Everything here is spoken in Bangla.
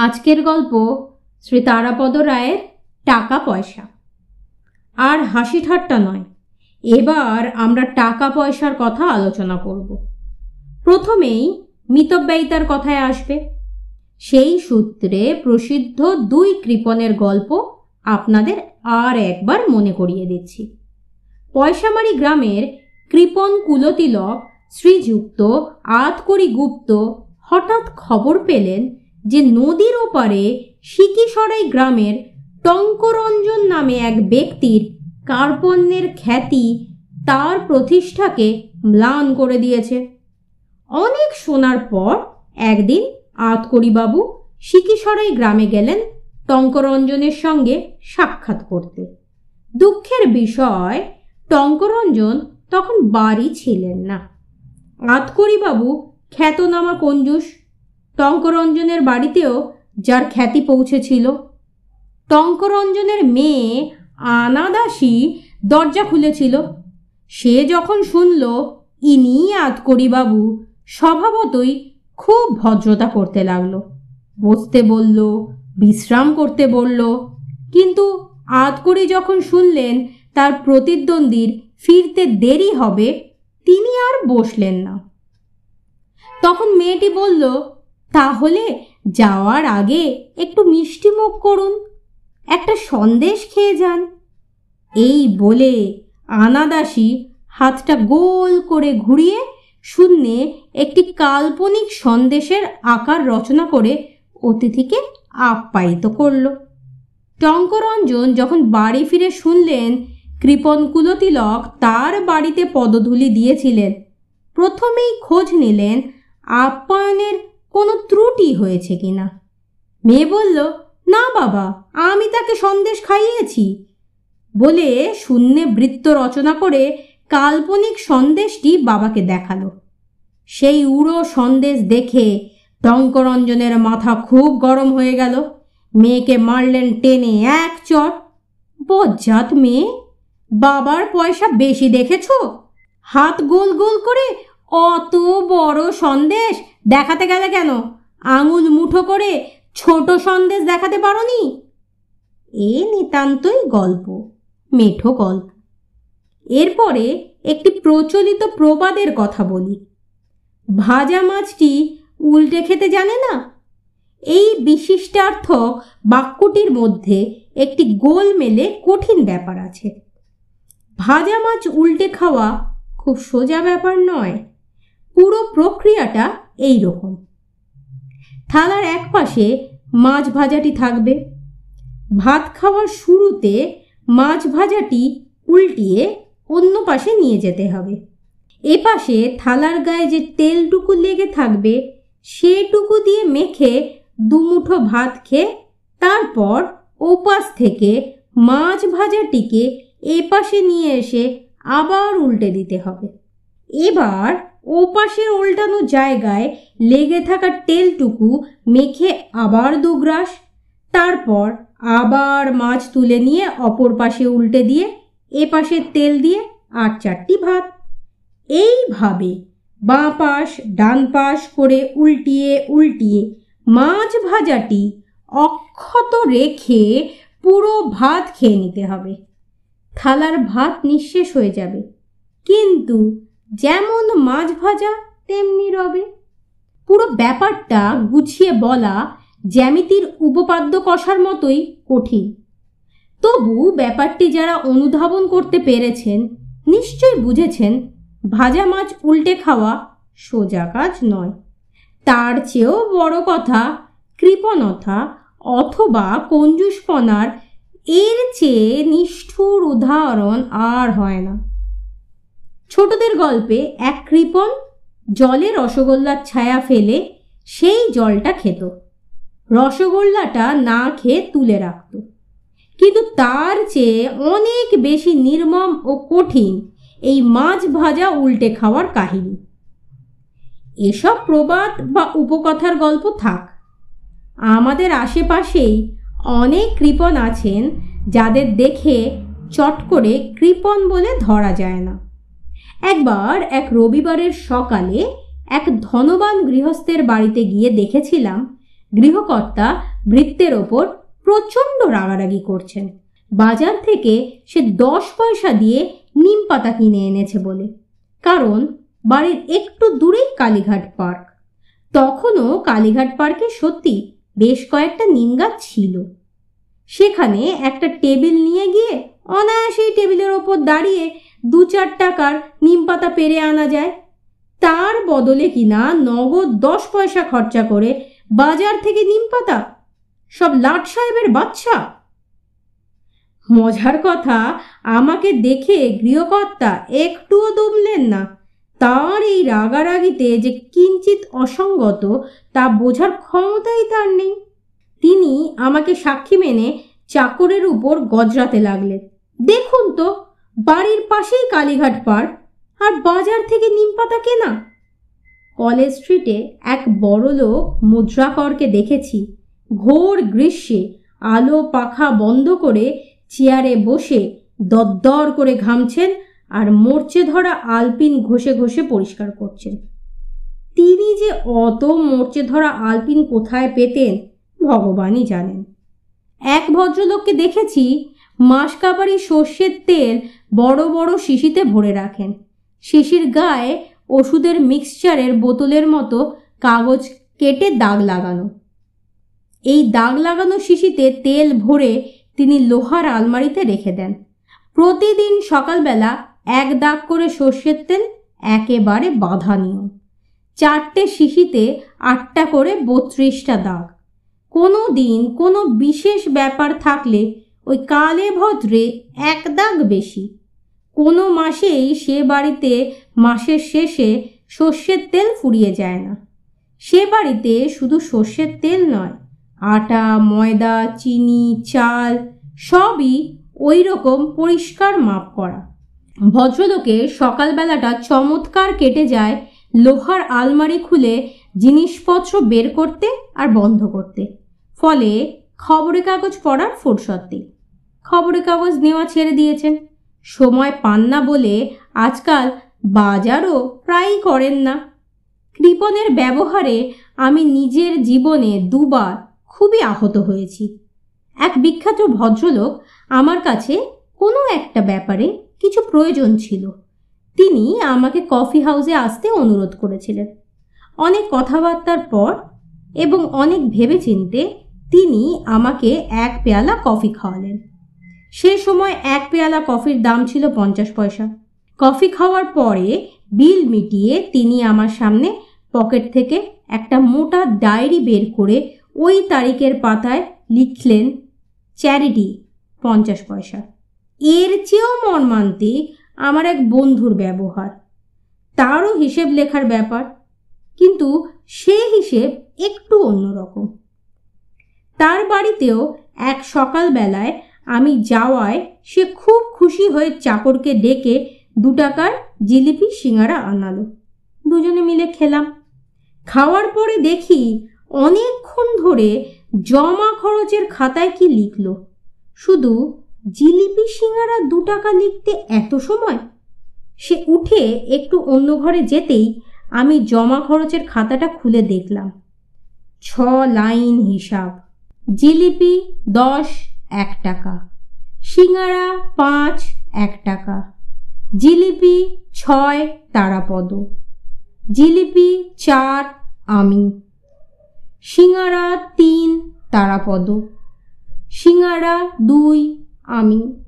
আজকের গল্প শ্রী তারাপদ রায়ের টাকা পয়সা আর হাসি ঠাট্টা নয়। এবার আমরা টাকা পয়সার কথা আলোচনা করব। প্রথমেই মিতব্যয়িতার কথায় আসবে। সেই সূত্রে প্রসিদ্ধ দুই কৃপণের গল্প আপনাদের আর একবার মনে করিয়ে দিচ্ছি। পয়সামারি গ্রামের কৃপণ কুলতিলক শ্রীযুক্ত আতকরি গুপ্ত হঠাৎ খবর পেলেন যে নদীর ওপারে সিকিসরাই গ্রামের টঙ্করঞ্জন নামে এক ব্যক্তির কার্পণ্যের খ্যাতি তার প্রতিষ্ঠাকে ম্লান করে দিয়েছে। অনেক শোনার পর একদিন আতকড়িবাবু সিকিসরাই গ্রামে গেলেন টঙ্করঞ্জনের সঙ্গে সাক্ষাৎ করতে। দুঃখের বিষয়, টঙ্করঞ্জন তখন বাড়ি ছিলেন না। আতকড়িবাবু খ্যাতনামা কঞ্জুস টঙ্করঞ্জনের বাড়িতেও যার খ্যাতি পৌঁছেছিল। টঙ্করঞ্জনের মেয়ে আনাদাসী দরজা খুলেছিল। সে যখন শুনল, ইনি আতকড়িবাবু স্বভাবতই খুব ভদ্রতা করতে লাগল। বসতে বলল, বিশ্রাম করতে বলল। কিন্তু আতকড়ি যখন শুনলেন, তার প্রতিদ্বন্দ্বীর ফিরতে দেরি হবে, তিনি আর বসলেন না। তখন মেয়েটি বলল তাহলে যাওয়ার আগে একটু মিষ্টি মুখ করুন, একটা সন্দেশ খেয়ে যান। এই বলে আনাদাসী হাতটা গোল করে ঘুরিয়ে শূন্যে একটি কাল্পনিক সন্দেশের আকার রচনা করে অতিথিকে আপ্যায়িত করল। টঙ্করঞ্জন যখন বাড়ি ফিরে শুনলেন, কৃপন কুলতিলক তার বাড়িতে পদধূলি দিয়েছিলেন। প্রথমেই খোঁজ নিলেন আপ্যায়নের কোনো ত্রুটি হয়েছে কিনা? মেয়ে বলল, না বাবা, আমি তাকে সন্দেশ খাইয়েছি। বলে শূন্যে বৃত্ত রচনা করে কাল্পনিক সন্দেশটি বাবাকে দেখাল। সেই উড়ো সন্দেশ দেখে টঙ্করঞ্জনের মাথা খুব গরম হয়ে গেল। মেয়েকে মারলেন টেনে এক চট। বজ্জাত মেয়ে, বাবার পয়সা বেশি দেখেছ? হাত গোল গোল করে অত বড় সন্দেশ দেখাতে গেলে কেন? আঙুল মুঠো করে ছোট সন্দেশ দেখাতে পারোনি? এ নিতান্তই গল্প, মেঠো গল্প। এরপরে একটি প্রচলিত প্রবাদের কথা বলি। ভাজা মাছটি উল্টে খেতে জানে না? এই বিশিষ্টার্থ বাক্যটির মধ্যে একটি গোল মেলে কঠিন ব্যাপার আছে। ভাজা মাছ উল্টে খাওয়া খুব সোজা ব্যাপার নয়। পুরো প্রক্রিয়াটা এই রকম থালার এক পাশে মাছ ভাজাটি থাকবে। ভাত খাওয়ার শুরুতে মাছ ভাজাটি উল্টিয়ে অন্য পাশে নিয়ে যেতে হবে। এ পাশে থালার গায়ে যে তেলটুকু লেগে থাকবে, সেটুকু দিয়ে মেখে দুমুঠো ভাত খেয়ে তারপর ওপাশ থেকে মাছ ভাজাটিকে এ পাশে নিয়ে এসে আবার উল্টে দিতে হবে। এবার ওপাশের উল্টানো জায়গায় লেগে থাকা তেলটুকু মেখে আবার দুগ্রাস, তারপর আবার মাছ তুলে নিয়ে অপর পাশে উল্টে দিয়ে এ পাশে তেল দিয়ে আর চারটি ভাত। এইভাবে বাঁ পাশ ডান পাশ করে উল্টিয়ে উল্টিয়ে মাছ ভাজাটি অক্ষত রেখে পুরো ভাত খেয়ে নিতে হবে। থালার ভাত নিঃশেষ হয়ে যাবে। কিন্তু যেমন মাছ ভাজা, তেমনি রবে। পুরো ব্যাপারটা গুছিয়ে বলা জ্যামিতির উপপাদ্য কষার মতোই কঠিন। তবু ব্যাপারটি যারা অনুধাবন করতে পেরেছেন নিশ্চয় বুঝেছেন, ভাজা মাছ উল্টে খাওয়া সোজা কাজ নয়। তার চেয়েও বড় কথা কৃপণতা অথবা কঞ্জুসপনার এর চেয়ে নিষ্ঠুর উদাহরণ আর হয় না। ছোটদের গল্পে এক কৃপণ জলে রসগোল্লার ছায়া ফেলে সেই জলটা খেত। রসগোল্লাটা না খেয়ে তুলে রাখত। কিন্তু তার চেয়ে অনেক বেশি নির্মম ও কঠিন এই মাছ ভাজা উল্টে খাওয়ার কাহিনী। এসব প্রবাদ বা উপকথার গল্প থাক। আমাদের আশেপাশেই অনেক কৃপণ আছেন যাদের দেখে চট করে কৃপণ বলে ধরা যায় না। একবার এক রবিবারের সকালে এক ধনবান গৃহস্থের বাড়িতে গিয়ে দেখেছিলাম গৃহকর্তা বৃত্তের ওপর প্রচণ্ড রাগারাগি করছেন। বাজার থেকে সে দশ পয়সা দিয়ে নিম পাতা কিনে এনেছে বলে। কারণ বাড়ির একটু দূরেই কালীঘাট পার্ক। তখনও কালীঘাট পার্কে সত্যি বেশ কয়েকটা নিম গাছ ছিল। সেখানে একটা টেবিল নিয়ে গিয়ে অনায়াসেই টেবিলের ওপর দাঁড়িয়ে দু চার টাকার নিম পাতা পেরে আনা যায়। তার বদলে কিনা নগদ দশ পয়সা খরচা করে বাজার থেকে নিম পাতা? সব লাট সাহেবের বাচ্চা। মজার কথা, আমাকে দেখে গৃহকর্তা একটুও দমলেন না। তার এই রাগারাগিতে যে কিঞ্চিত অসঙ্গত, তা বোঝার ক্ষমতাই তার নেই। তিনি আমাকে সাক্ষী মেনে চাকরের উপর গজরাতে লাগলেন। দেখুন তো, বাড়ির পাশেই কালীঘাট পার্ক আর বাজার থেকে নিমপাতা কেনা? কলেজ স্ট্রিটে এক বড় লোক মুদ্রাকরকে দেখেছি, ঘোর গ্রীষ্মে আলো পাখা বন্ধ করে চেয়ারে বসে দরদর করে ঘামছেন আর মরচে ধরা আলপিন ঘষে ঘষে পরিষ্কার করছেন। তিনি যে অত মরচে ধরা আলপিন কোথায় পেতেন, ভগবানই জানেন। এক ভদ্রলোককে দেখেছি মাসকাবারি সর্ষের তেল বড় বড় শিশিতে ভরে রাখেন। শিশির গায়ে ওষুধের মিক্সচারের বোতলের মতো কাগজ কেটে দাগ লাগানো। এই দাগ লাগানো শিশিতে তেল ভরে তিনি লোহার আলমারিতে রেখে দেন। প্রতিদিন সকালবেলা এক দাগ করে সর্ষের তেল একেবারে বাধা নিয়ম। চারটে শিশিতে আটটা করে বত্রিশটা দাগ। কোনো দিন কোনো বিশেষ ব্যাপার থাকলে ওই কালে ভদ্রে এক দাগ বেশি। কোনো মাসেই সে বাড়িতে মাসের শেষে সর্ষের তেল ফুরিয়ে যায় না। সে বাড়িতে শুধু সর্ষের তেল নয়, আটা, ময়দা, চিনি, চাল সবই ওই রকম পরিষ্কার মাপ করা। ভদ্রলোকের সকালবেলাটা চমৎকার কেটে যায় লোহার আলমারি খুলে জিনিসপত্র বের করতে আর বন্ধ করতে। ফলে খবরের কাগজ পড়ার ফুরসত নেই। খবরের কাগজ নেওয়া ছেড়ে দিয়েছেন। সময় পান না বলে আজকাল বাজারও প্রায়ই করেন না। কৃপণের ব্যবহারে আমি নিজের জীবনে দুবার খুবই আহত হয়েছি। এক বিখ্যাত ভদ্রলোক আমার কাছে কোনো একটা ব্যাপারে কিছু প্রয়োজন ছিল। তিনি আমাকে কফি হাউসে আসতে অনুরোধ করেছিলেন। অনেক কথাবার্তার পর এবং অনেক ভেবেচিন্তে তিনি আমাকে এক পেয়ালা কফি খাওয়ালেন। সে সময় এক পেয়ালা কফির দাম ছিল পঞ্চাশ পয়সা। কফি খাওয়ার পরে বিল মিটিয়ে তিনি আমার সামনে পকেট থেকে একটা মোটা ডায়েরি বের করে ওই তারিখের পাতায় লিখলেন, চ্যারিটি, পঞ্চাশ পয়সা। এর চেয়েও মর্মান্তিক আমার এক বন্ধুর ব্যবহার। তারও হিসেব লেখার ব্যাপার। কিন্তু সে হিসেব একটু অন্যরকম। তার বাড়িতেও এক সকালবেলায় আমি যাওয়ায় সে খুব খুশি হয়ে চাকরকে ডেকে দু টাকার জিলিপি সিঙ্গারা আনালো। দুজনে মিলে খেলাম। খাওয়ার পরে দেখি অনেকক্ষণ ধরে জমা খরচের খাতায় কি লিখল। শুধু জিলিপি সিঙ্গারা দু টাকা লিখতে এত সময়? সে উঠে একটু অন্য ঘরে যেতেই আমি জমা খরচের খাতাটা খুলে দেখলাম। ছ লাইন হিসাব। জিলিপি দশ, এক টাকা। সিঙ্গারা পাঁচ, এক টাকা। জিলিপি ছয়, তারাপদ। জিলিপি চার, আমি। সিঙ্গারা তিন, তারাপদ। সিঙ্গারা দুই, আমি।